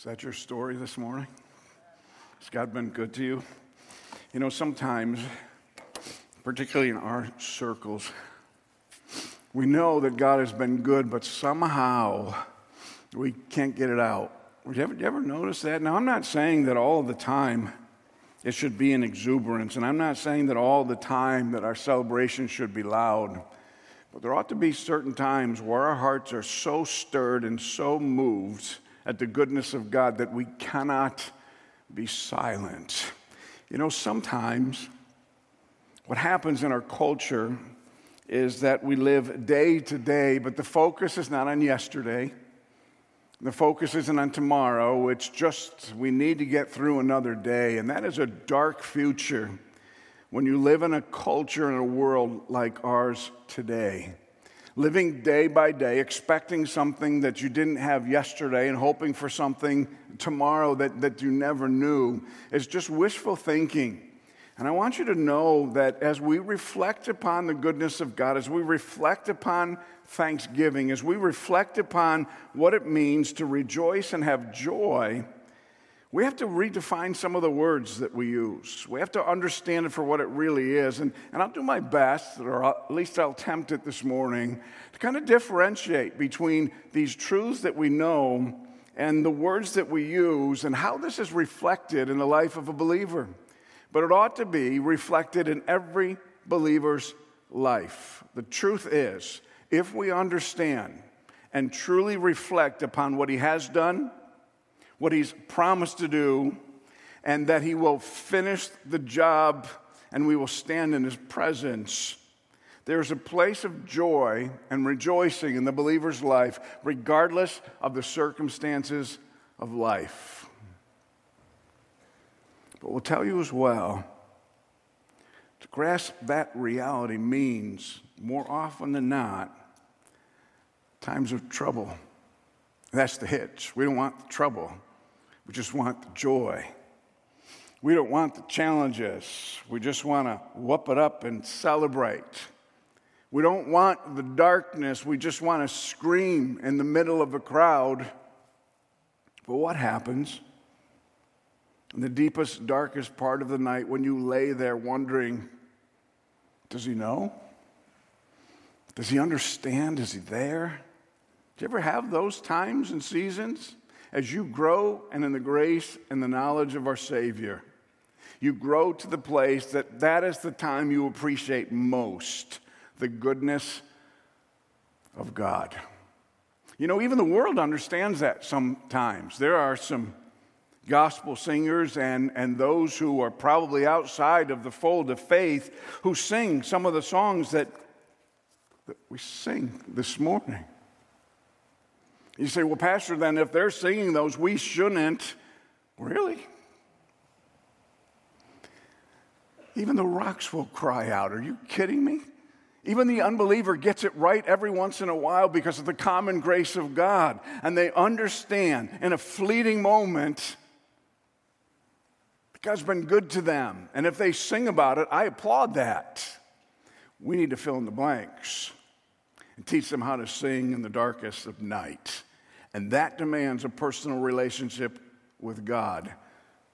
Is that your story this morning? Has God been good to you? You know, sometimes, particularly in our circles, we know that God has been good, but somehow we can't get it out. Have you ever, you ever notice that? Now, I'm not saying that all the time it should be an exuberance, and I'm not saying that all the time that our celebration should be loud. But there ought to be certain times where our hearts are so stirred and so moved at the goodness of God that we cannot be silent. You know, sometimes what happens in our culture is that we live day to day, but the focus is not on yesterday. The focus isn't on tomorrow. It's just we need to get through another day. And that is a dark future when you live in a culture and a world like ours today living day by day, expecting something that you didn't have yesterday and hoping for something tomorrow that, that you never knew, is just wishful thinking. And I want you to know that as we reflect upon the goodness of God, as we reflect upon thanksgiving, as we reflect upon what it means to rejoice and have joy, we have to redefine some of the words that we use. We have to understand it for what it really is. And, and I'll do my best, or at least I'll attempt it this morning, to kind of differentiate between these truths that we know and the words that we use and how this is reflected in the life of a believer. But it ought to be reflected in every believer's life. The truth is, if we understand and truly reflect upon what he has done, what he's promised to do, and that he will finish the job and we will stand in his presence. There's a place of joy and rejoicing in the believer's life, regardless of the circumstances of life. But we'll tell you as well to grasp that reality means, more often than not, times of trouble. That's the hitch. We don't want the trouble. We just want the joy. We don't want the challenges. We just want to whoop it up and celebrate. We don't want the darkness. We just want to scream in the middle of a crowd. But what happens in the deepest, darkest part of the night when you lay there wondering, does he know? Does he understand? Is he there? Do you ever have those times and seasons? As you grow and in the grace and the knowledge of our Savior, you grow to the place that that is the time you appreciate most the goodness of God. You know, even the world understands that sometimes. There are some gospel singers and, and those who are probably outside of the fold of faith who sing some of the songs that, that we sing this morning. You say, well, Pastor, then if they're singing those, we shouldn't. Really? Even the rocks will cry out. Are you kidding me? Even the unbeliever gets it right every once in a while because of the common grace of God. And they understand in a fleeting moment God's been good to them. And if they sing about it, I applaud that. We need to fill in the blanks and teach them how to sing in the darkest of night. And that demands a personal relationship with God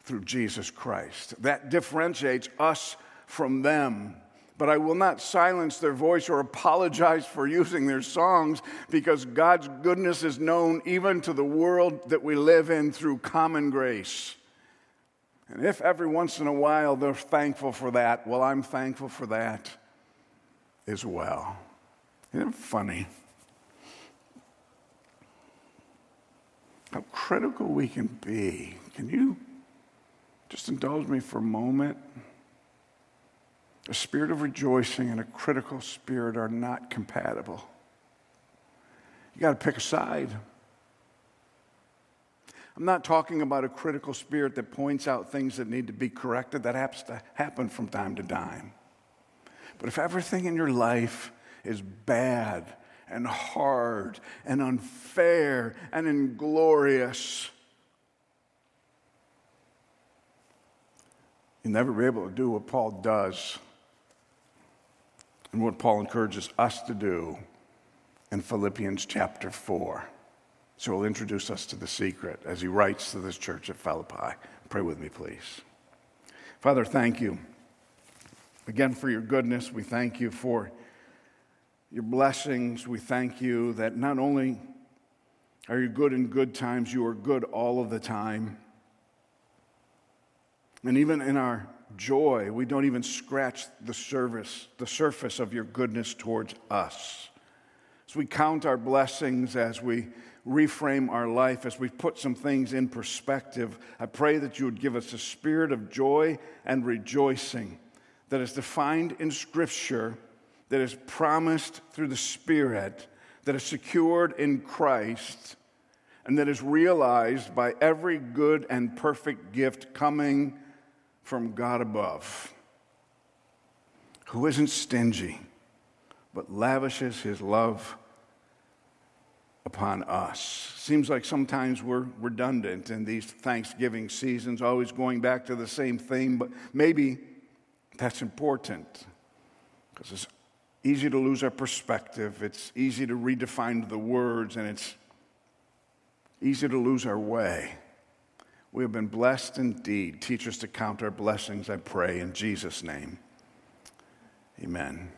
through Jesus Christ. That differentiates us from them. But I will not silence their voice or apologize for using their songs because God's goodness is known even to the world that we live in through common grace. And if every once in a while they're thankful for that, well, I'm thankful for that as well. Isn't it funny? How critical we can be. Can you just indulge me for a moment? A spirit of rejoicing and a critical spirit are not compatible. You got to pick a side. I'm not talking about a critical spirit that points out things that need to be corrected. That happens to happen from time to time. But if everything in your life is bad and hard and unfair and inglorious. You'll never be able to do what Paul does and what Paul encourages us to do in Philippians chapter 4. So he'll introduce us to the secret as he writes to this church at Philippi. Pray with me, please. Father, thank you again for your goodness. We thank you for your blessings. We thank you that not only are you good in good times, you are good all of the time. And even in our joy, we don't even scratch the surface, the surface of your goodness towards us. As we count our blessings, as we reframe our life, as we put some things in perspective, I pray that you would give us a spirit of joy and rejoicing that is defined in Scripture, that is promised through the Spirit, that is secured in Christ, and that is realized by every good and perfect gift coming from God above, who isn't stingy, but lavishes his love upon us. Seems like sometimes we're redundant in these Thanksgiving seasons, always going back to the same theme, but maybe that's important because it's easy to lose our perspective, it's easy to redefine the words, and it's easy to lose our way. We have been blessed indeed. Teach us to count our blessings, I pray, in Jesus' name. Amen.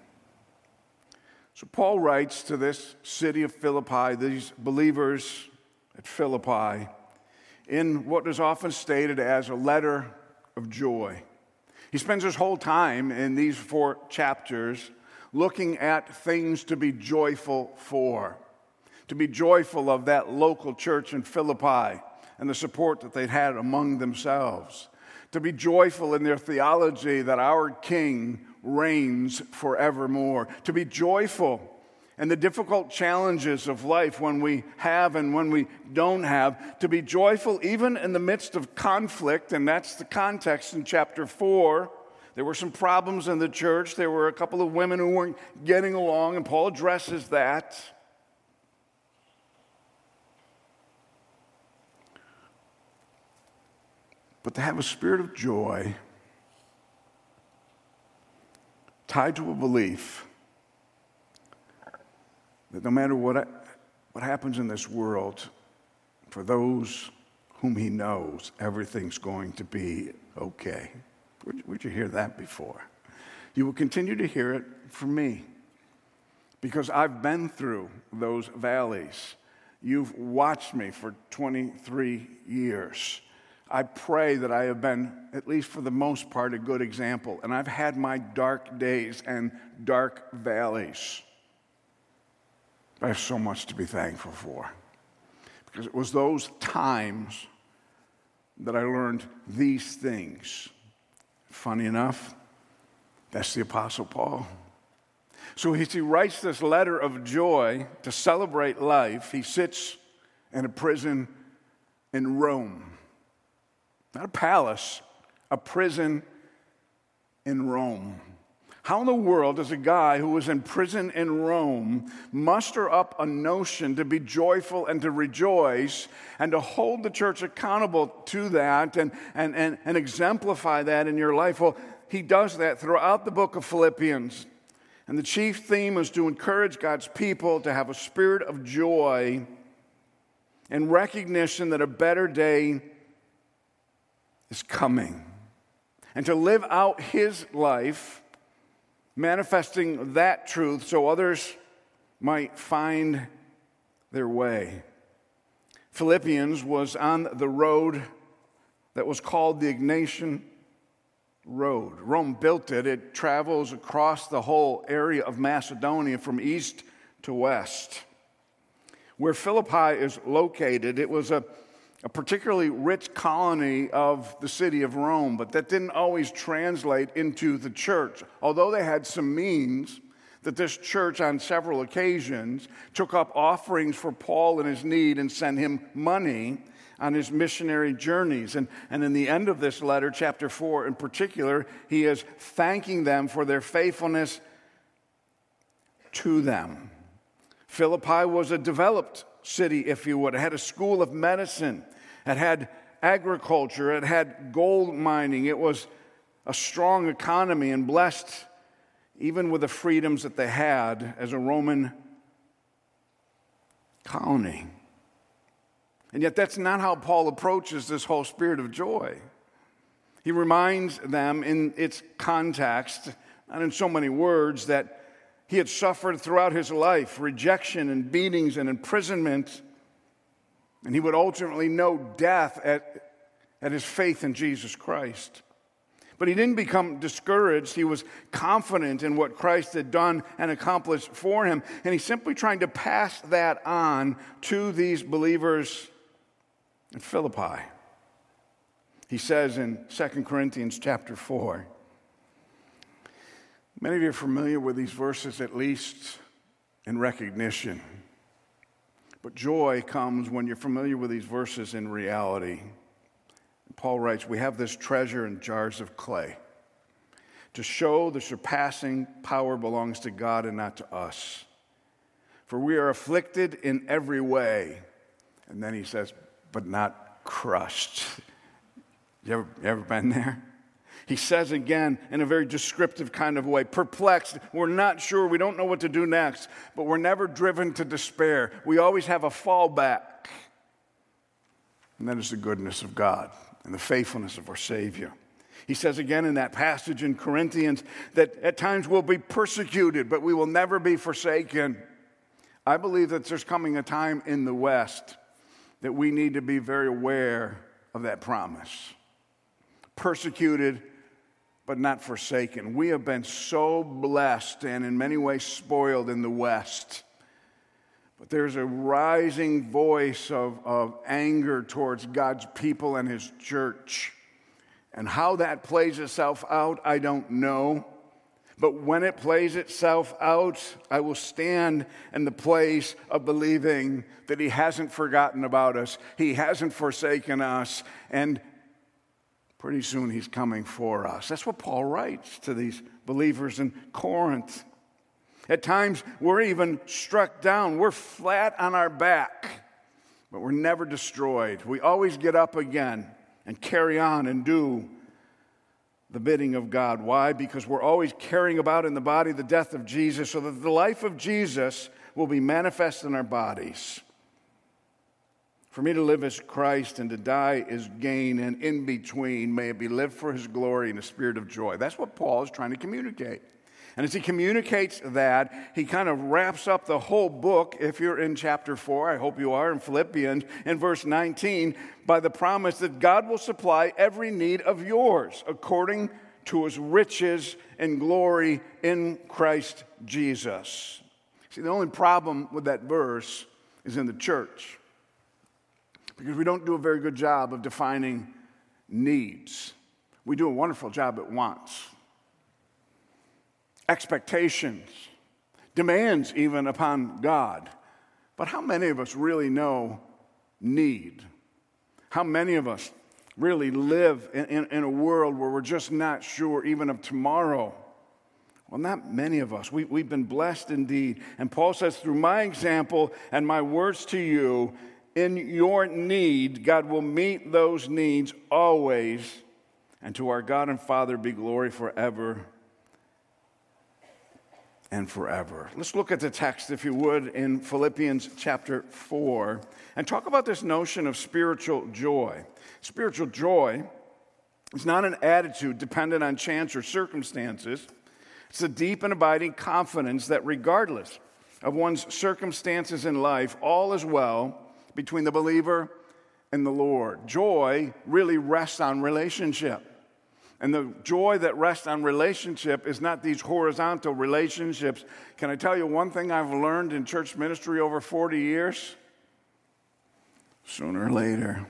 So, Paul writes to this city of Philippi, these believers at Philippi, in what is often stated as a letter of joy. He spends his whole time in these four chapters looking at things to be joyful for, to be joyful of that local church in Philippi and the support that they'd had among themselves, to be joyful in their theology that our King reigns forevermore, to be joyful in the difficult challenges of life when we have and when we don't have, to be joyful even in the midst of conflict, and that's the context in chapter 4. There were some problems in the church. There were a couple of women who weren't getting along, and Paul addresses that. But to have a spirit of joy tied to a belief that no matter what, what happens in this world, for those whom he knows, everything's going to be okay. Where'd, where'd you hear that before? You will continue to hear it from me because I've been through those valleys. You've watched me for 23 years. I pray that I have been, at least for the most part, a good example. And I've had my dark days and dark valleys. I have so much to be thankful for. Because it was those times that I learned these things. Funny enough, that's the Apostle Paul. So he writes this letter of joy to celebrate life, he sits in a prison in Rome. Not a palace, a prison in Rome. How in the world does a guy who was in prison in Rome muster up a notion to be joyful and to rejoice and to hold the church accountable to that and, and, and, and exemplify that in your life? Well, he does that throughout the book of Philippians. And the chief theme is to encourage God's people to have a spirit of joy and recognition that a better day is coming. And to live out his life, manifesting that truth so others might find their way. Philippians was on the road that was called the Egnatian Road. Rome built it, it travels across the whole area of Macedonia from east to west. Where Philippi is located, it was a a particularly rich colony of the city of Rome, but that didn't always translate into the church. Although they had some means, that this church on several occasions took up offerings for Paul in his need and sent him money on his missionary journeys. And, and in the end of this letter, chapter 4 in particular, he is thanking them for their faithfulness to them. Philippi was a developed city, if you would. It had a school of medicine, it had agriculture, it had gold mining. It was a strong economy and blessed even with the freedoms that they had as a Roman colony. And yet, that's not how Paul approaches this whole spirit of joy. He reminds them in its context, not in so many words, that he had suffered throughout his life rejection and beatings and imprisonment, and he would ultimately know death at, at his faith in Jesus Christ. But he didn't become discouraged. He was confident in what Christ had done and accomplished for him. And he's simply trying to pass that on to these believers in Philippi. He says in 2 Corinthians chapter 4, many of you are familiar with these verses, at least in recognition. But joy comes when you're familiar with these verses in reality. Paul writes, We have this treasure in jars of clay to show the surpassing power belongs to God and not to us. For we are afflicted in every way. And then he says, but not crushed. You ever, you ever been there? He says again in a very descriptive kind of way perplexed. We're not sure. We don't know what to do next, but we're never driven to despair. We always have a fallback. And that is the goodness of God and the faithfulness of our Savior. He says again in that passage in Corinthians that at times we'll be persecuted, but we will never be forsaken. I believe that there's coming a time in the West that we need to be very aware of that promise persecuted, but not forsaken. We have been so blessed and in many ways spoiled in the West. But there's a rising voice of, of anger towards God's people and His church. And how that plays itself out, I don't know. But when it plays itself out, I will stand in the place of believing that He hasn't forgotten about us, He hasn't forsaken us, and Pretty soon he's coming for us. That's what Paul writes to these believers in Corinth. At times, we're even struck down. We're flat on our back, but we're never destroyed. We always get up again and carry on and do the bidding of God. Why? Because we're always carrying about in the body the death of Jesus so that the life of Jesus will be manifest in our bodies. For me to live as Christ and to die is gain, and in between, may it be lived for his glory in a spirit of joy. That's what Paul is trying to communicate. And as he communicates that, he kind of wraps up the whole book, if you're in chapter 4, I hope you are in Philippians, in verse 19, by the promise that God will supply every need of yours according to his riches and glory in Christ Jesus. See, the only problem with that verse is in the church because we don't do a very good job of defining needs. We do a wonderful job at wants, expectations, demands even upon God. But how many of us really know need? How many of us really live in, in, in, a world where we're just not sure even of tomorrow? Well, not many of us. We, we've been blessed indeed. And Paul says, through my example and my words to you, in your need, God will meet those needs always. And to our God and Father be glory forever and forever. Let's look at the text, if you would, in Philippians chapter 4 and talk about this notion of spiritual joy. Spiritual joy is not an attitude dependent on chance or circumstances, it's a deep and abiding confidence that regardless of one's circumstances in life, all is well between the believer and the Lord. Joy really rests on relationship. And the joy that rests on relationship is not these horizontal relationships. Can I tell you one thing I've learned in church ministry over 40 years? Sooner or later,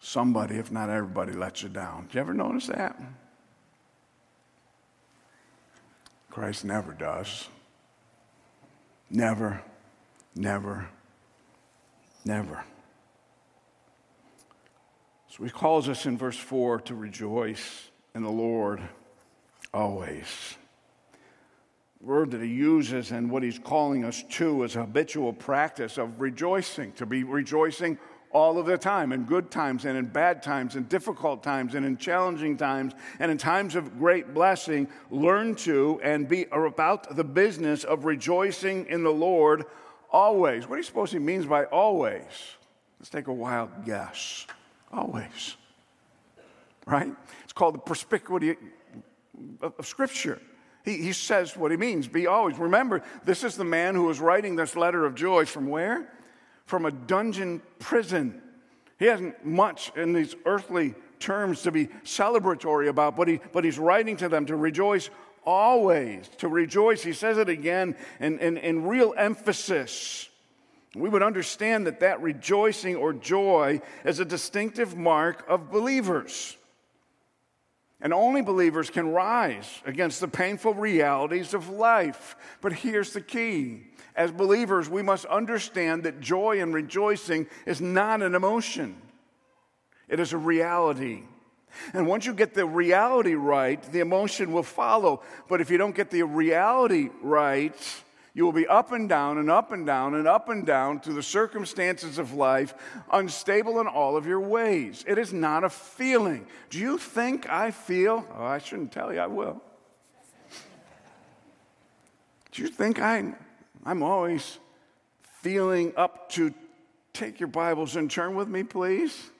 somebody, if not everybody, lets you down. Did you ever notice that? Christ never does. Never, never, Never. So he calls us in verse 4 to rejoice in the Lord always. The word that he uses and what he's calling us to is a habitual practice of rejoicing, to be rejoicing all of the time, in good times and in bad times, in difficult times and in challenging times, and in times of great blessing. Learn to and be about the business of rejoicing in the Lord always. What do you suppose he means by always? Let's take a wild guess. Always. Right? It's called the perspicuity of, Scripture. He, he says what he means be always. Remember, this is the man who is writing this letter of joy from where? From a dungeon prison. He hasn't much in these earthly terms to be celebratory about, but, he, but he's writing to them to rejoice always. To rejoice, he says it again in, in, in real emphasis. We would understand that that rejoicing or joy is a distinctive mark of believers. And only believers can rise against the painful realities of life. But here's the key as believers, we must understand that joy and rejoicing is not an emotion, it is a reality. And once you get the reality right, the emotion will follow. But if you don't get the reality right, you will be up and down and up and down and up and down through the circumstances of life, unstable in all of your ways. It is not a feeling. Do you think I feel? Oh, I shouldn't tell you, I will. Do you think I, I'm always feeling up to take your Bibles and turn with me, please?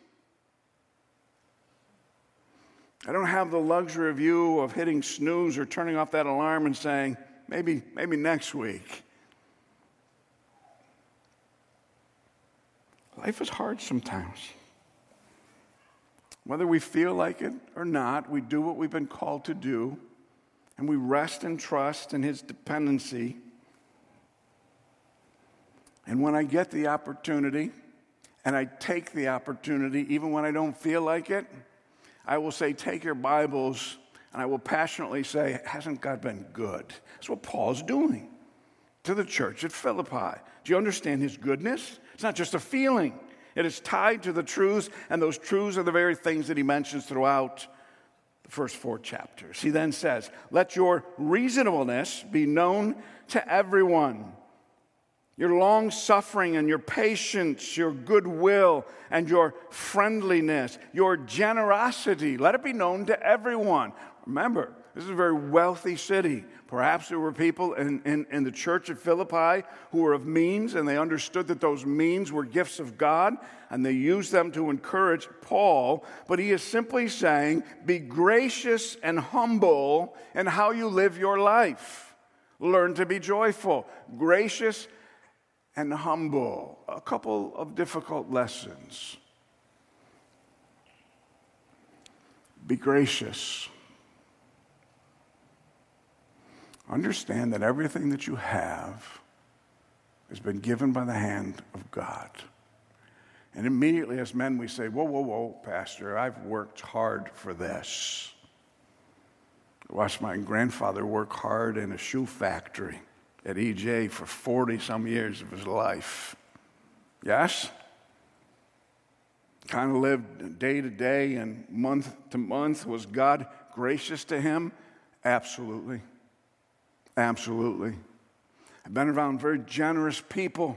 I don't have the luxury of you of hitting snooze or turning off that alarm and saying, maybe, maybe next week. Life is hard sometimes. Whether we feel like it or not, we do what we've been called to do, and we rest and trust in His dependency. And when I get the opportunity, and I take the opportunity, even when I don't feel like it, I will say, Take your Bibles and I will passionately say, Hasn't God been good? That's what Paul's doing to the church at Philippi. Do you understand his goodness? It's not just a feeling, it is tied to the truths, and those truths are the very things that he mentions throughout the first four chapters. He then says, Let your reasonableness be known to everyone. Your long suffering and your patience, your goodwill and your friendliness, your generosity, let it be known to everyone. Remember, this is a very wealthy city. Perhaps there were people in, in, in, the church at Philippi who were of means, and they understood that those means were gifts of God, and they used them to encourage Paul. But he is simply saying, be gracious and humble in how you live your life. Learn to be joyful, gracious and humble. A couple of difficult lessons. Be gracious. Understand that everything that you have has been given by the hand of God. And immediately, as men, we say, Whoa, whoa, whoa, Pastor, I've worked hard for this. I watched my grandfather work hard in a shoe factory at EJ for 40 some years of his life. Yes? Kind of lived day to day and month to month. Was God gracious to him? Absolutely. Absolutely. I've been around very generous people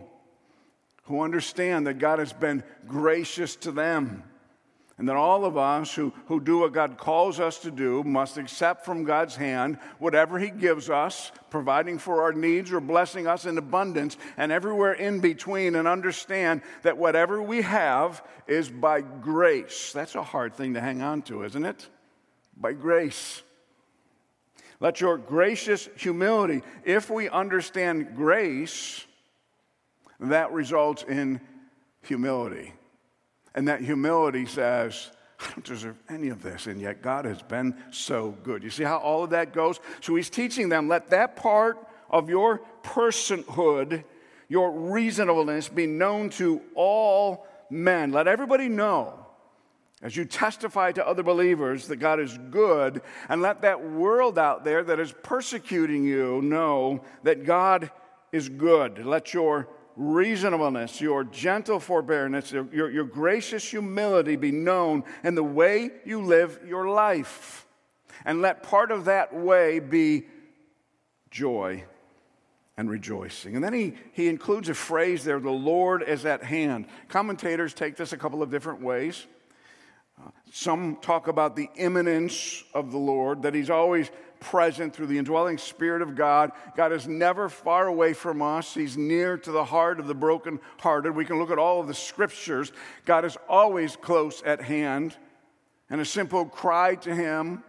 who understand that God has been gracious to them. And that all of us who, who do what God calls us to do must accept from God's hand whatever He gives us, providing for our needs or blessing us in abundance, and everywhere in between, and understand that whatever we have is by grace. That's a hard thing to hang on to, isn't it? By grace. Let your gracious humility, if we understand grace, that results in humility. And that humility says, I don't deserve any of this, and yet God has been so good. You see how all of that goes? So he's teaching them let that part of your personhood, your reasonableness, be known to all men. Let everybody know as you testify to other believers that God is good, and let that world out there that is persecuting you know that God is good. Let your reasonableness, your gentle forbearance, your, your, your gracious humility be known in the way you live your life. And let part of that way be joy and rejoicing. And then he, he includes a phrase there the Lord is at hand. Commentators take this a couple of different ways. Uh, some talk about the imminence of the Lord, that He's always present through the indwelling Spirit of God. God is never far away from us, He's near to the heart of the brokenhearted. We can look at all of the scriptures. God is always close at hand. And a simple cry to Him.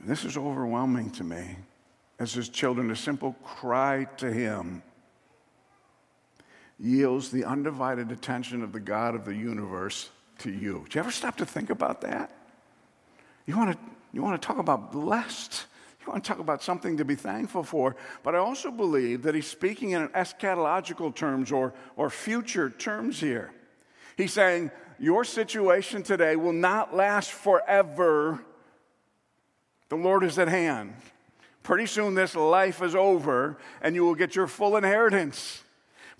This is overwhelming to me as His children. A simple cry to Him yields the undivided attention of the God of the universe to you. Do you ever stop to think about that? You want to, you want to talk about blessed. You want to talk about something to be thankful for. But I also believe that he's speaking in eschatological terms or, or future terms here. He's saying, Your situation today will not last forever. The Lord is at hand. Pretty soon, this life is over, and you will get your full inheritance.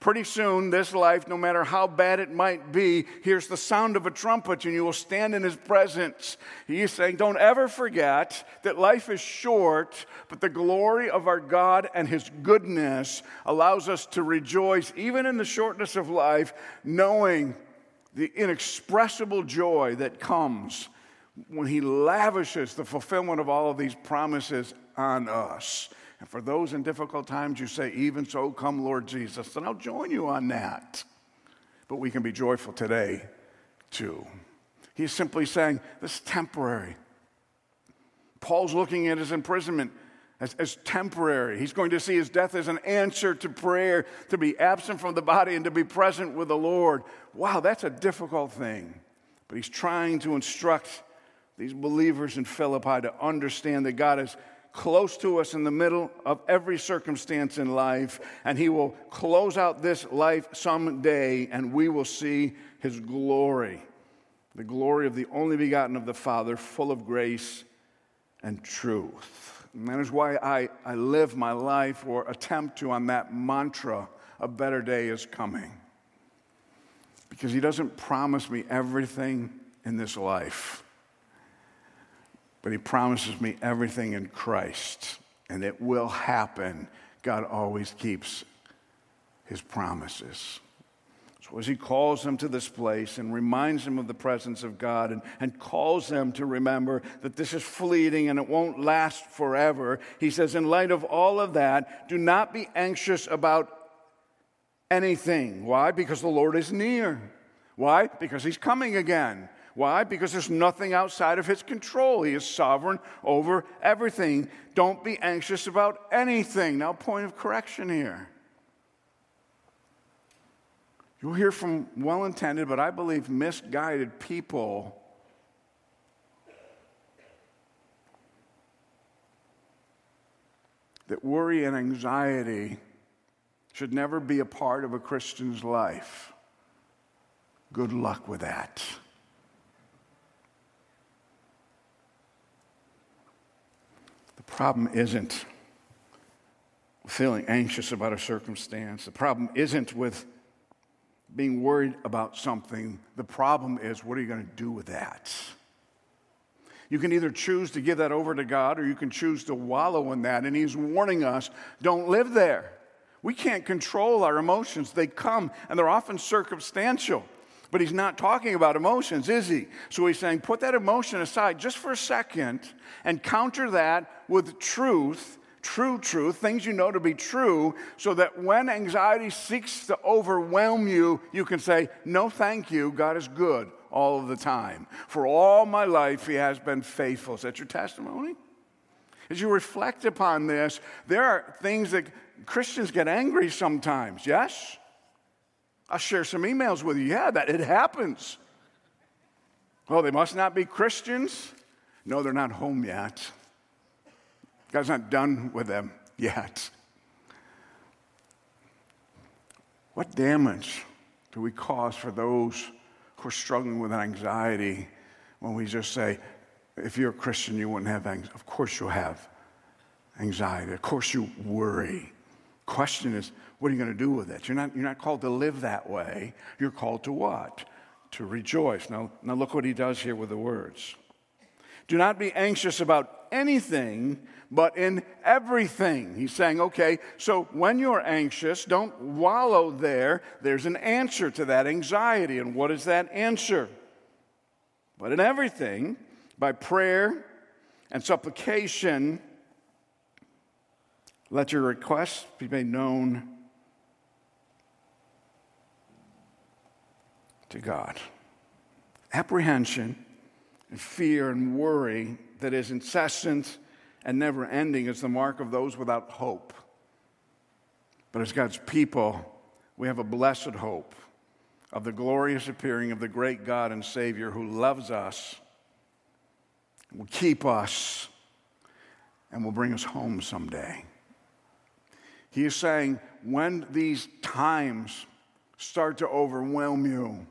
Pretty soon, this life, no matter how bad it might be, hears the sound of a trumpet and you will stand in his presence. He is saying, Don't ever forget that life is short, but the glory of our God and his goodness allows us to rejoice, even in the shortness of life, knowing the inexpressible joy that comes when he lavishes the fulfillment of all of these promises on us. And for those in difficult times, you say, Even so, come, Lord Jesus. And I'll join you on that. But we can be joyful today, too. He's simply saying, This is temporary. Paul's looking at his imprisonment as, as, temporary. He's going to see his death as an answer to prayer, to be absent from the body and to be present with the Lord. Wow, that's a difficult thing. But he's trying to instruct these believers in Philippi to understand that God is close to us in the middle of every circumstance in life, and He will close out this life someday, and we will see His glory the glory of the only begotten of the Father, full of grace and truth. And that is why I, I live my life or attempt to on that mantra a better day is coming. Because He doesn't promise me everything in this life but He promises me everything in Christ, and it will happen. God always keeps His promises. So, as He calls them to this place and reminds them of the presence of God and, and calls them to remember that this is fleeting and it won't last forever, He says, in light of all of that, do not be anxious about anything. Why? Because the Lord is near. Why? Because He's coming again. Why? Because there's nothing outside of his control. He is sovereign over everything. Don't be anxious about anything. Now, point of correction here. You'll hear from well intended, but I believe misguided people that worry and anxiety should never be a part of a Christian's life. Good luck with that. Problem isn't feeling anxious about a circumstance. The problem isn't with being worried about something. The problem is, what are you going to do with that? You can either choose to give that over to God or you can choose to wallow in that. And He's warning us don't live there. We can't control our emotions, they come and they're often circumstantial. But he's not talking about emotions, is he? So he's saying, put that emotion aside just for a second and counter that with truth, true truth, things you know to be true, so that when anxiety seeks to overwhelm you, you can say, No, thank you. God is good all of the time. For all my life, he has been faithful. Is that your testimony? As you reflect upon this, there are things that Christians get angry sometimes, yes? I'll share some emails with you. Yeah, that it happens. Oh, they must not be Christians. No, they're not home yet. God's not done with them yet. What damage do we cause for those who are struggling with anxiety when we just say, if you're a Christian, you wouldn't have anxiety? Of course, you'll have anxiety. Of course, you worry. Question is, what are you going to do with it? You're not, you're not called to live that way. You're called to what? To rejoice. Now, now look what he does here with the words. Do not be anxious about anything, but in everything. He's saying, okay, so when you're anxious, don't wallow there. There's an answer to that anxiety. And what is that answer? But in everything, by prayer and supplication, let your requests be made known to God. Apprehension and fear and worry that is incessant and never ending is the mark of those without hope. But as God's people, we have a blessed hope of the glorious appearing of the great God and Savior who loves us, will keep us, and will bring us home someday. He is saying, when these times start to overwhelm you,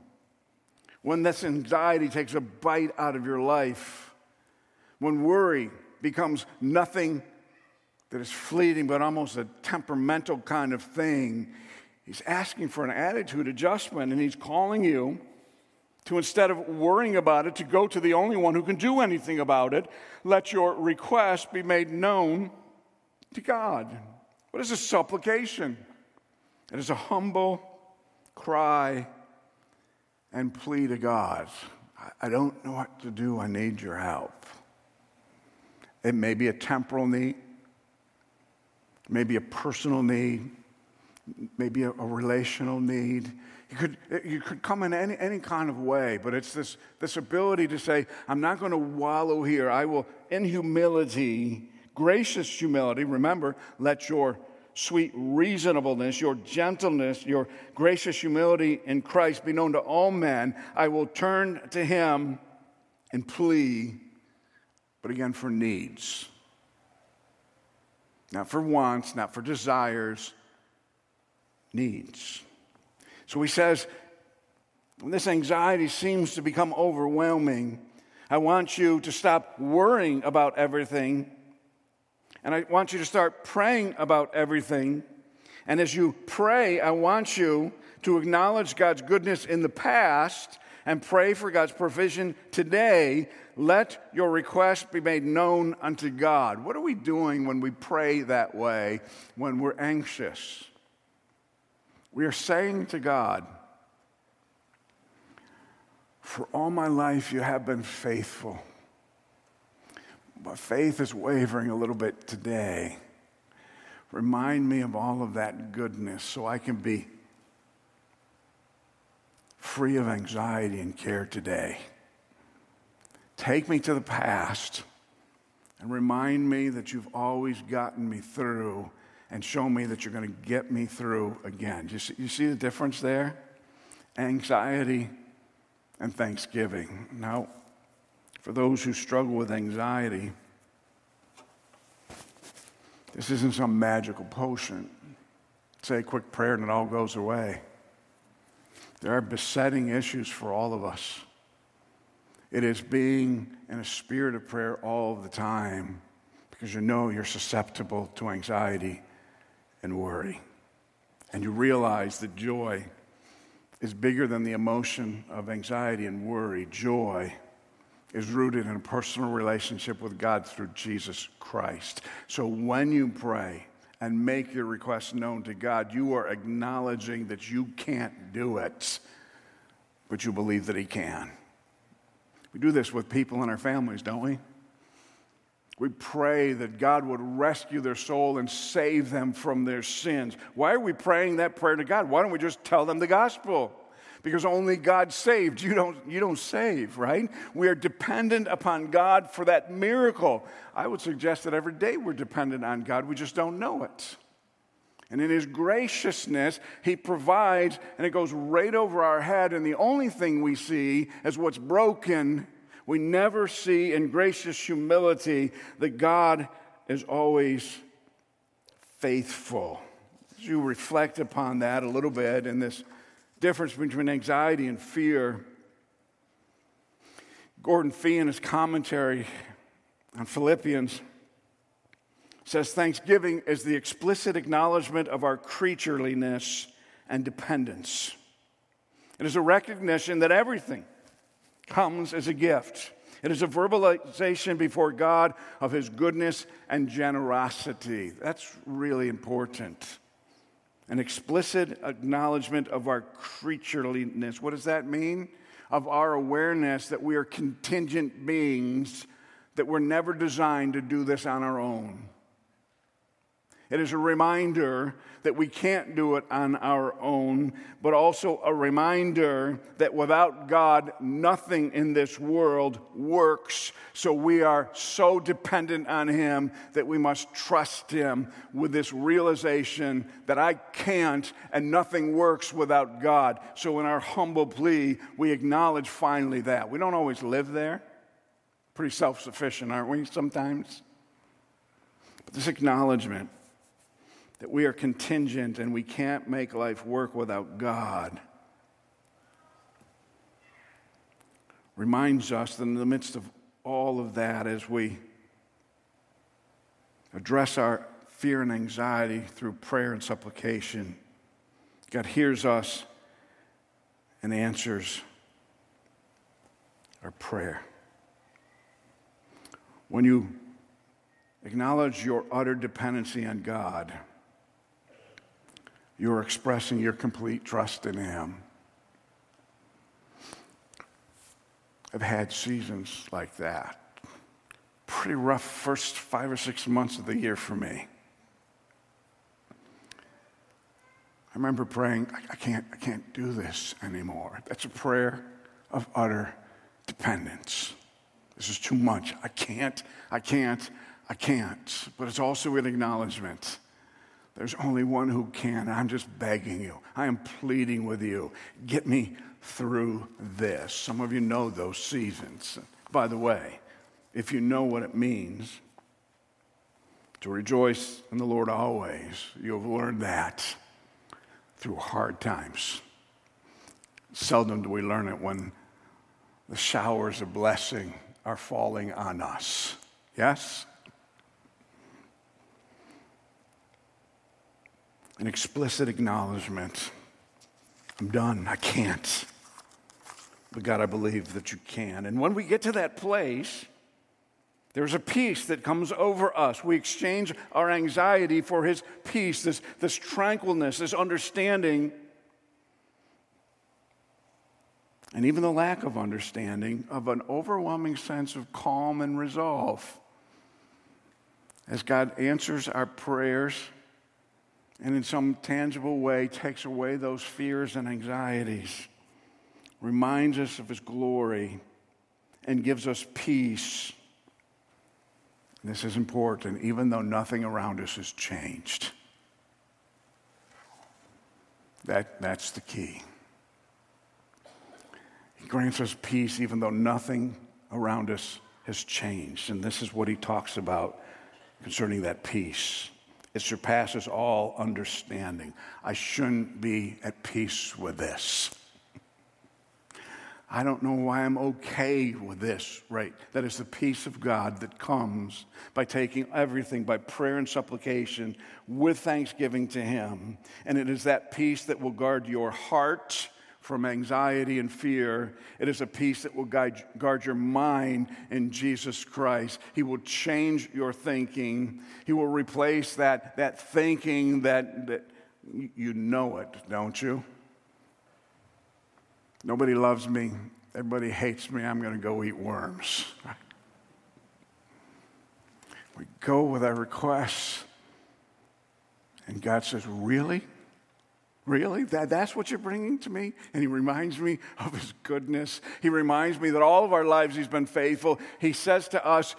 when this anxiety takes a bite out of your life, when worry becomes nothing that is fleeting but almost a temperamental kind of thing, he's asking for an attitude adjustment and he's calling you to instead of worrying about it, to go to the only one who can do anything about it. Let your request be made known to God. What is a supplication? It is a humble cry and plea to God. I don't know what to do. I need your help. It may be a temporal need, maybe a personal need, maybe a, a relational need. You could, you could come in any, any kind of way, but it's this, this ability to say, I'm not going to wallow here. I will, in humility, gracious humility, remember, let your sweet reasonableness, your gentleness, your gracious humility in Christ be known to all men. I will turn to him and plea, but again, for needs. Not for wants, not for desires, needs. So he says, when this anxiety seems to become overwhelming, I want you to stop worrying about everything and I want you to start praying about everything. And as you pray, I want you to acknowledge God's goodness in the past and pray for God's provision today. Let your request be made known unto God. What are we doing when we pray that way, when we're anxious? We are saying to God, For all my life you have been faithful. My faith is wavering a little bit today. Remind me of all of that goodness so I can be free of anxiety and care today. Take me to the past and remind me that you've always gotten me through and show me that you're going to get me through again. You see, you see the difference there? Anxiety and thanksgiving. Now, for those who struggle with anxiety, this isn't some magical potion. Say a quick prayer and it all goes away. There are besetting issues for all of us. It is being in a spirit of prayer all the time because you know you're susceptible to anxiety and worry. And you realize that joy is bigger than the emotion of anxiety and worry. Joy is rooted in a personal relationship with God through Jesus Christ. So when you pray and make your request known to God, you are acknowledging that you can't do it, but you believe that He can. We do this with people in our families, don't we? We pray that God would rescue their soul and save them from their sins. Why are we praying that prayer to God? Why don't we just tell them the gospel? Because only God saved. You don't, you don't save, right? We are dependent upon God for that miracle. I would suggest that every day we're dependent on God, we just don't know it. And in His graciousness, He provides, and it goes right over our head. And the only thing we see is what's broken. We never see in gracious humility that God is always faithful. As you reflect upon that a little bit in this difference between anxiety and fear. Gordon Fee, in his commentary on Philippians, says Thanksgiving is the explicit acknowledgement of our creatureliness and dependence. It is a recognition that everything comes as a gift. It is a verbalization before God of his goodness and generosity. That's really important an explicit acknowledgement of our creatureliness. What does that mean? Of our awareness that we are contingent beings that we're never designed to do this on our own. It is a reminder that we can't do it on our own, but also a reminder that without God, nothing in this world works. So we are so dependent on Him that we must trust Him with this realization that I can't and nothing works without God. So in our humble plea, we acknowledge finally that. We don't always live there. Pretty self sufficient, aren't we, sometimes? But this acknowledgement that we are contingent and we can't make life work without God reminds us that in the midst of all of that, as we address our fear and anxiety through prayer and supplication, God hears us and answers our prayer. When you acknowledge your utter dependency on God, you're expressing your complete trust in Him. I've had seasons like that. Pretty rough first five or six months of the year for me. I remember praying, I can't, I can't do this anymore. That's a prayer of utter dependence. This is too much. I can't, I can't, I can't. But it's also an acknowledgement there's only one who can. I'm just begging you. I am pleading with you. Get me through this. Some of you know those seasons. By the way, if you know what it means to rejoice in the Lord always, you've learned that through hard times. Seldom do we learn it when the showers of blessing are falling on us. Yes? An explicit acknowledgement I'm done. I can't. But God, I believe that you can. And when we get to that place, there's a peace that comes over us. We exchange our anxiety for His peace, this, this tranquilness, this understanding, and even the lack of understanding of an overwhelming sense of calm and resolve. As God answers our prayers, and in some tangible way takes away those fears and anxieties, reminds us of His glory, and gives us peace. This is important, even though nothing around us has changed. That, that's the key. He grants us peace even though nothing around us has changed. And this is what he talks about concerning that peace. It surpasses all understanding. I shouldn't be at peace with this. I don't know why I'm okay with this, right? That is the peace of God that comes by taking everything by prayer and supplication with thanksgiving to Him. And it is that peace that will guard your heart from anxiety and fear. It is a peace that will guide, guard your mind in Jesus Christ. He will change your thinking. He will replace that, that thinking that, that you know it, don't you? Nobody loves me. Everybody hates me. I'm going to go eat worms. We go with our requests, and God says, Really? Really? That, that's what you're bringing to me? And he reminds me of his goodness. He reminds me that all of our lives he's been faithful. He says to us,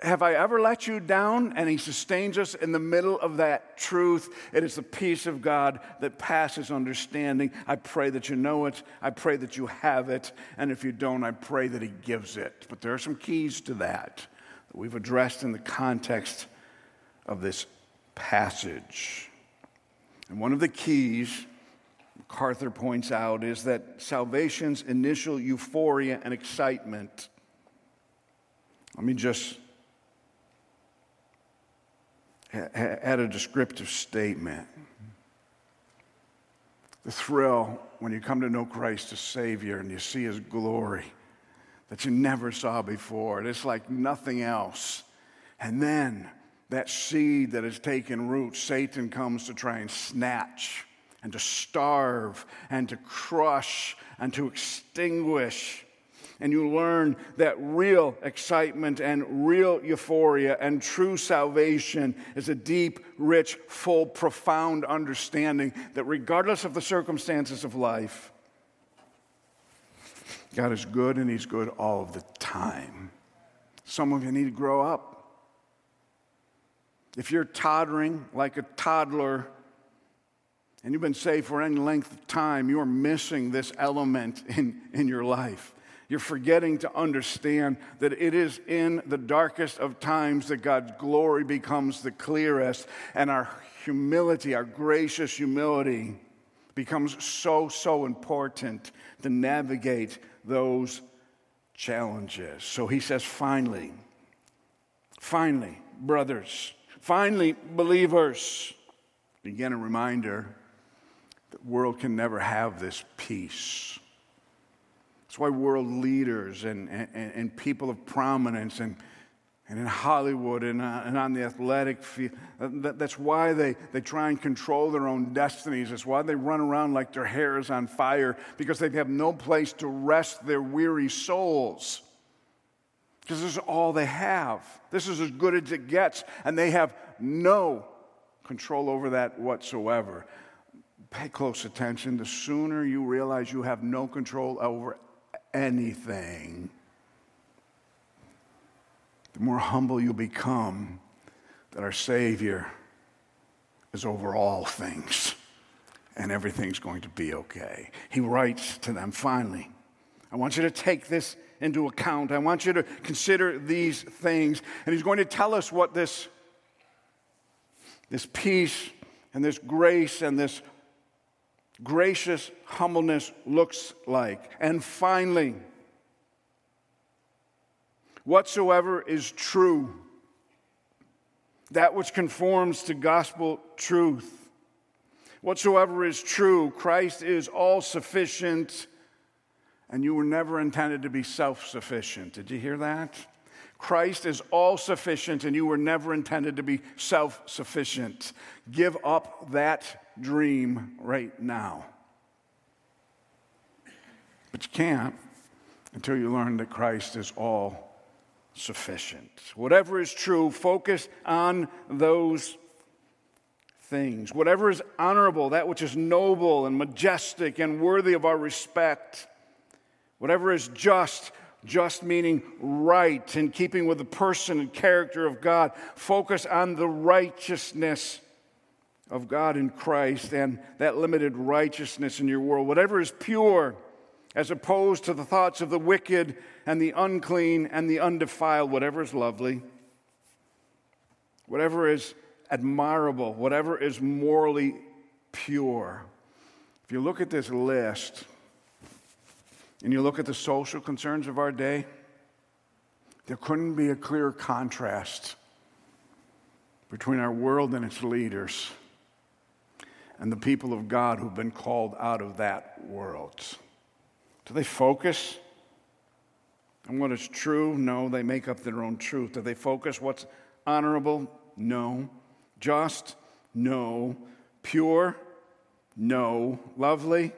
Have I ever let you down? And he sustains us in the middle of that truth. It is the peace of God that passes understanding. I pray that you know it. I pray that you have it. And if you don't, I pray that he gives it. But there are some keys to that that we've addressed in the context of this passage. And one of the keys MacArthur points out is that salvation's initial euphoria and excitement. Let me just add a descriptive statement. The thrill when you come to know Christ as Savior and you see His glory that you never saw before. It's like nothing else. And then that seed that has taken root, Satan comes to try and snatch and to starve and to crush and to extinguish. and you learn that real excitement and real euphoria and true salvation is a deep, rich, full, profound understanding that regardless of the circumstances of life, God is good and He's good all of the time. Some of you need to grow up. If you're tottering like a toddler, and you've been saved for any length of time, you are missing this element in, in your life. You're forgetting to understand that it is in the darkest of times that God's glory becomes the clearest, and our humility, our gracious humility, becomes so, so important to navigate those challenges. So he says, finally, finally, brothers, finally, believers. Again, a reminder the world can never have this peace. That's why world leaders and, and, and people of prominence and, and in Hollywood and, uh, and on the athletic field, uh, that, that's why they, they try and control their own destinies. That's why they run around like their hair is on fire, because they have no place to rest their weary souls. Because this is all they have. This is as good as it gets, and they have no control over that whatsoever. Pay close attention. The sooner you realize you have no control over anything, the more humble you become that our Savior is over all things and everything's going to be okay. He writes to them finally, I want you to take this into account. I want you to consider these things. And he's going to tell us what this, this peace and this grace and this gracious humbleness looks like. And finally, whatsoever is true, that which conforms to gospel truth. Whatsoever is true, Christ is all sufficient, and you were never intended to be self sufficient. Did you hear that? Christ is all sufficient, and you were never intended to be self sufficient. Give up that dream right now. But you can't until you learn that Christ is all sufficient. Whatever is true, focus on those things. Whatever is honorable, that which is noble and majestic and worthy of our respect. Whatever is just, just meaning right, in keeping with the person and character of God. Focus on the righteousness of God in Christ and that limited righteousness in your world. Whatever is pure, as opposed to the thoughts of the wicked and the unclean and the undefiled, whatever is lovely, whatever is admirable, whatever is morally pure. If you look at this list and you look at the social concerns of our day, there couldn't be a clearer contrast between our world and its leaders and the people of God who've been called out of that world. Do they focus on what is true? No, they make up their own truth. Do they focus what's honorable? No. Just? No. Pure? No. Lovely?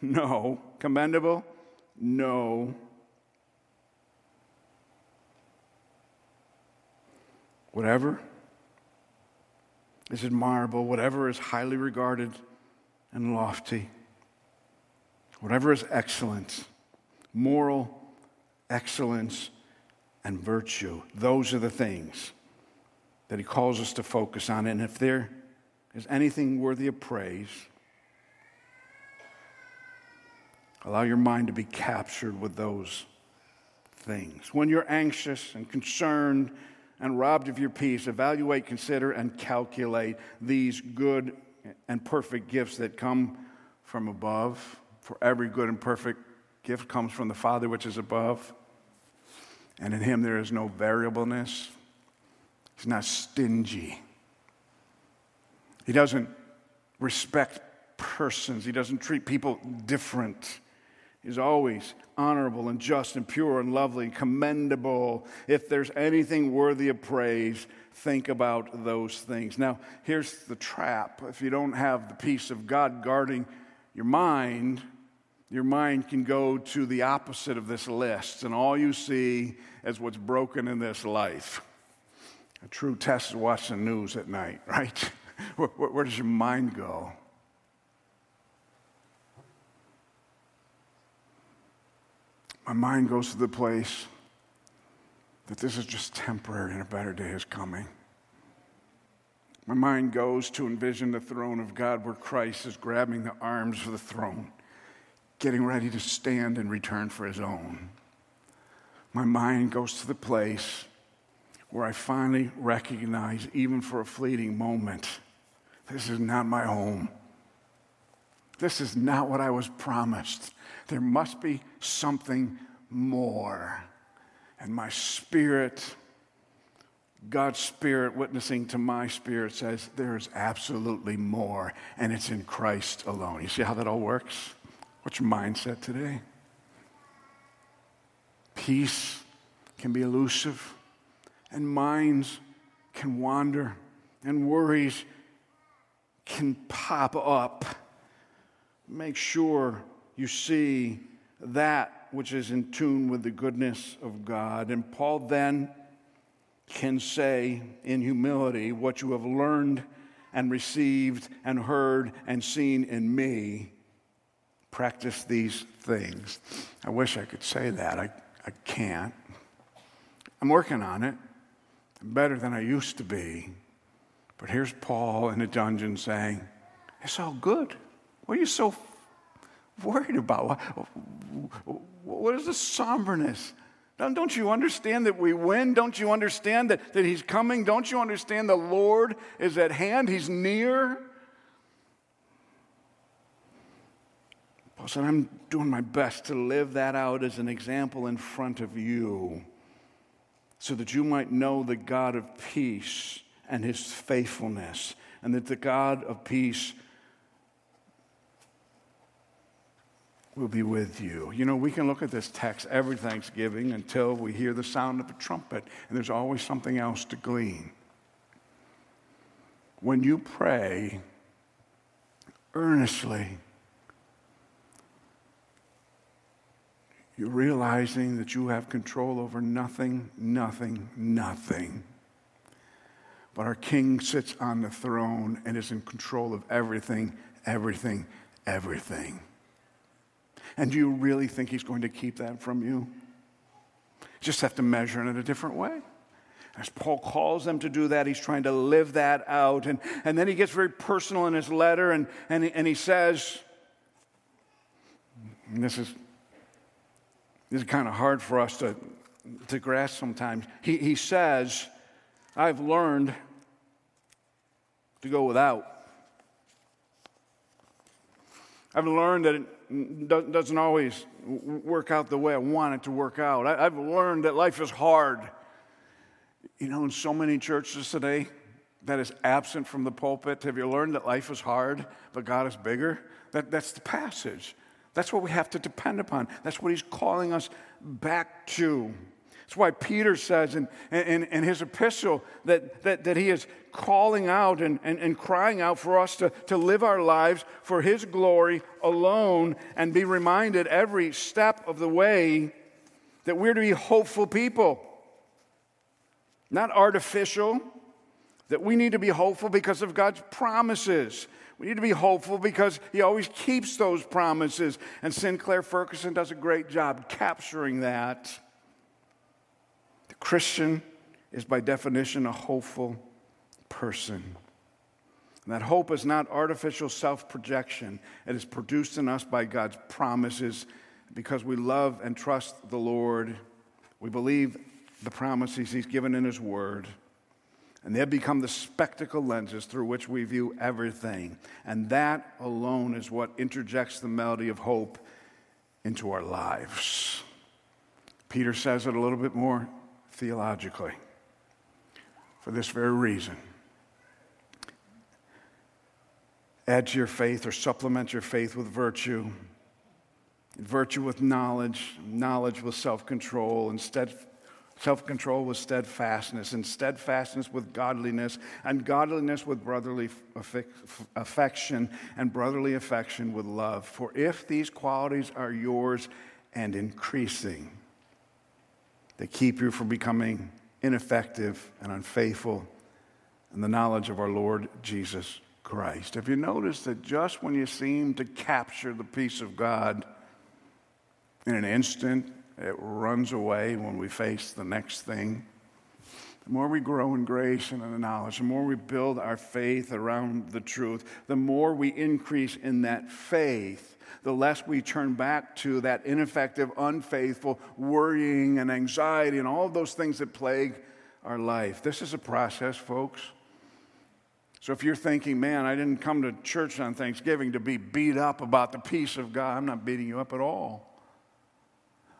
No. Commendable? No. Whatever is admirable, whatever is highly regarded and lofty, whatever is excellent, moral excellence, and virtue, those are the things that he calls us to focus on. And if there is anything worthy of praise, allow your mind to be captured with those things. When you're anxious and concerned and robbed of your peace, evaluate, consider, and calculate these good and perfect gifts that come from above. For every good and perfect gift comes from the Father which is above. And in Him there is no variableness. He's not stingy. He doesn't respect persons, He doesn't treat people different. He's always honorable and just and pure and lovely and commendable. If there's anything worthy of praise, think about those things. Now, here's the trap if you don't have the peace of God guarding your mind, your mind can go to the opposite of this list, and all you see is what's broken in this life. A true test is watching the news at night, right? where, where, where does your mind go? My mind goes to the place that this is just temporary and a better day is coming. My mind goes to envision the throne of God where Christ is grabbing the arms of the throne, getting ready to stand in return for his own. My mind goes to the place where I finally recognize, even for a fleeting moment, this is not my home. This is not what I was promised. There must be something more. And my spirit, God's spirit witnessing to my spirit says there is absolutely more, and it's in Christ alone. You see how that all works? What's your mindset today? Peace can be elusive, and minds can wander, and worries can pop up. Make sure you see that which is in tune with the goodness of God. And Paul then can say in humility, What you have learned and received and heard and seen in me, practice these things. I wish I could say that. I, I can't. I'm working on it. I'm better than I used to be. But here's Paul in a dungeon saying, It's all good. What are you so worried about? What is the somberness? Don't you understand that we win? Don't you understand that, that He's coming? Don't you understand the Lord is at hand? He's near. Paul said, I'm doing my best to live that out as an example in front of you so that you might know the God of peace and his faithfulness, and that the God of peace will be with you. You know, we can look at this text every Thanksgiving until we hear the sound of a trumpet, and there's always something else to glean. When you pray earnestly, you're realizing that you have control over nothing, nothing, nothing. But our King sits on the throne and is in control of everything, everything, everything. And do you really think he's going to keep that from you? Just have to measure it in a different way. As Paul calls them to do that, he's trying to live that out. And, and then he gets very personal in his letter and, and, and he says, and this is, this is kind of hard for us to, to grasp sometimes. He, he says, I've learned to go without. I've learned that doesn't always work out the way I want it to work out. I've learned that life is hard. You know, in so many churches today, that is absent from the pulpit. Have you learned that life is hard, but God is bigger? That, that's the passage. That's what we have to depend upon. That's what He's calling us back to. That's why Peter says in, in, in, his epistle that, that, that he is calling out and, and, and crying out for us to, to live our lives for his glory alone and be reminded every step of the way that we're to be hopeful people, not artificial, that we need to be hopeful because of God's promises. We need to be hopeful because He always keeps those promises. And Sinclair Ferguson does a great job capturing that. Christian is by definition a hopeful person. And that hope is not artificial self projection, it is produced in us by God's promises because we love and trust the Lord. We believe the promises He's given in His Word. And they become the spectacle lenses through which we view everything. And that alone is what interjects the melody of hope into our lives. Peter says it a little bit more theologically for this very reason. Add to your faith or supplement your faith with virtue, virtue with knowledge, knowledge with self control, and self control with steadfastness, and steadfastness with godliness, and godliness with brotherly affection, and brotherly affection with love. For if these qualities are yours and increasing, they keep you from becoming ineffective and unfaithful in the knowledge of our Lord Jesus Christ. Have you noticed that just when you seem to capture the peace of God, in an instant, it runs away when we face the next thing. The more we grow in grace and in the knowledge, the more we build our faith around the truth, the more we increase in that faith, the less we turn back to that ineffective, unfaithful, worrying, and anxiety, and all those things that plague our life. This is a process, folks. So if you're thinking, man, I didn't come to church on Thanksgiving to be beat up about the peace of God, I'm not beating you up at all.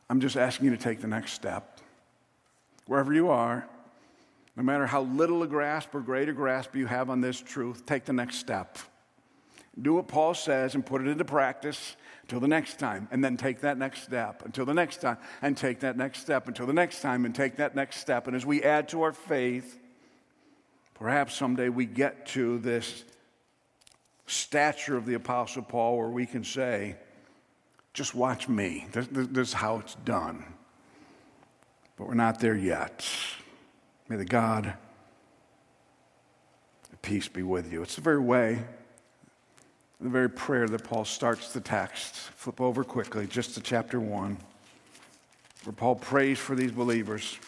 I'm just asking you to take the next step. Wherever you are, no matter how little a grasp or great a grasp you have on this truth, take the next step. Do what Paul says and put it into practice until the next time, and then take that next step until the next time, and take that next step until the next time, and take that next step. And as we add to our faith, perhaps someday we get to this stature of the Apostle Paul where we can say, just watch me. This, this is how it's done. But we're not there yet. May the God of peace be with you. It's the very way, the very prayer that Paul starts the text. Flip over quickly just to chapter 1, where Paul prays for these believers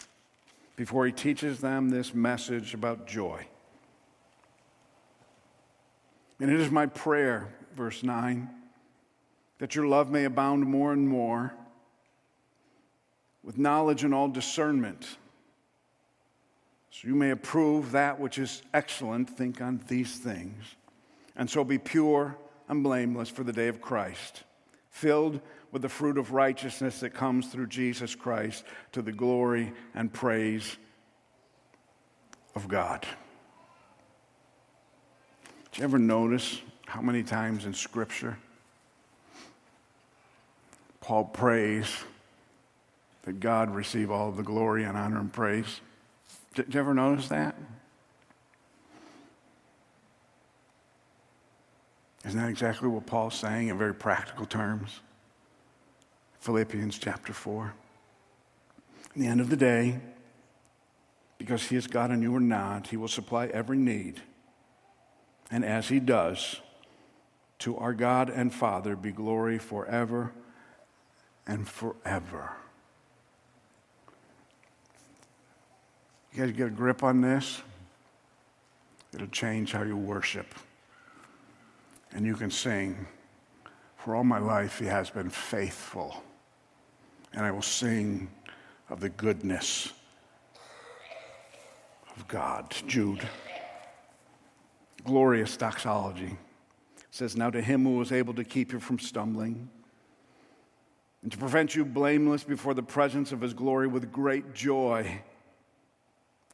before he teaches them this message about joy. And it is my prayer, verse 9 that your love may abound more and more with knowledge and all discernment, so you may approve that which is excellent. Think on these things, and so be pure and blameless for the day of Christ, filled with the fruit of righteousness that comes through Jesus Christ to the glory and praise of God. Did you ever notice how many times in Scripture? Paul prays that God receive all of the glory and honor and praise. Did you ever notice that? Isn't that exactly what Paul's saying in very practical terms? Philippians chapter 4. In the end of the day, because he is God and you are not, he will supply every need. And as he does, to our God and Father be glory forever and forever. You guys get a grip on this? It'll change how you worship. And you can sing, For all my life, He has been faithful. And I will sing of the goodness of God. Jude. Glorious doxology. It says, Now to Him who was able to keep you from stumbling and to prevent you blameless before the presence of his glory with great joy.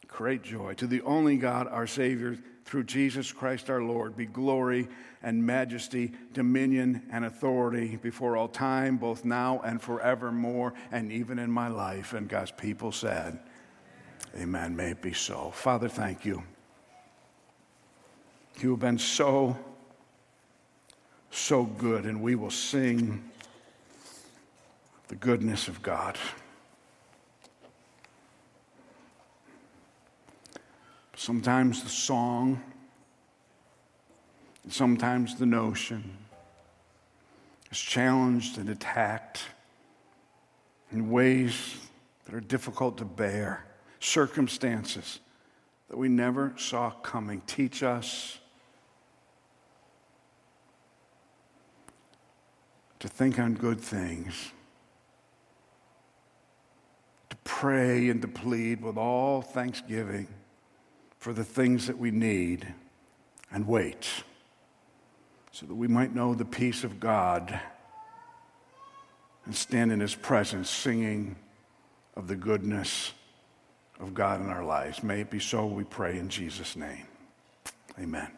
Great joy. To the only God, our Savior, through Jesus Christ our Lord, be glory and majesty, dominion and authority before all time, both now and forevermore, and even in my life. And God's people said, Amen. May it be so. Father, thank you. You have been so, so good, and we will sing the goodness of God. Sometimes the song, sometimes the notion is challenged and attacked in ways that are difficult to bear, circumstances that we never saw coming. Teach us to think on good things to pray and to plead with all thanksgiving for the things that we need and wait so that we might know the peace of God and stand in His presence singing of the goodness of God in our lives. May it be so, we pray in Jesus' name. Amen.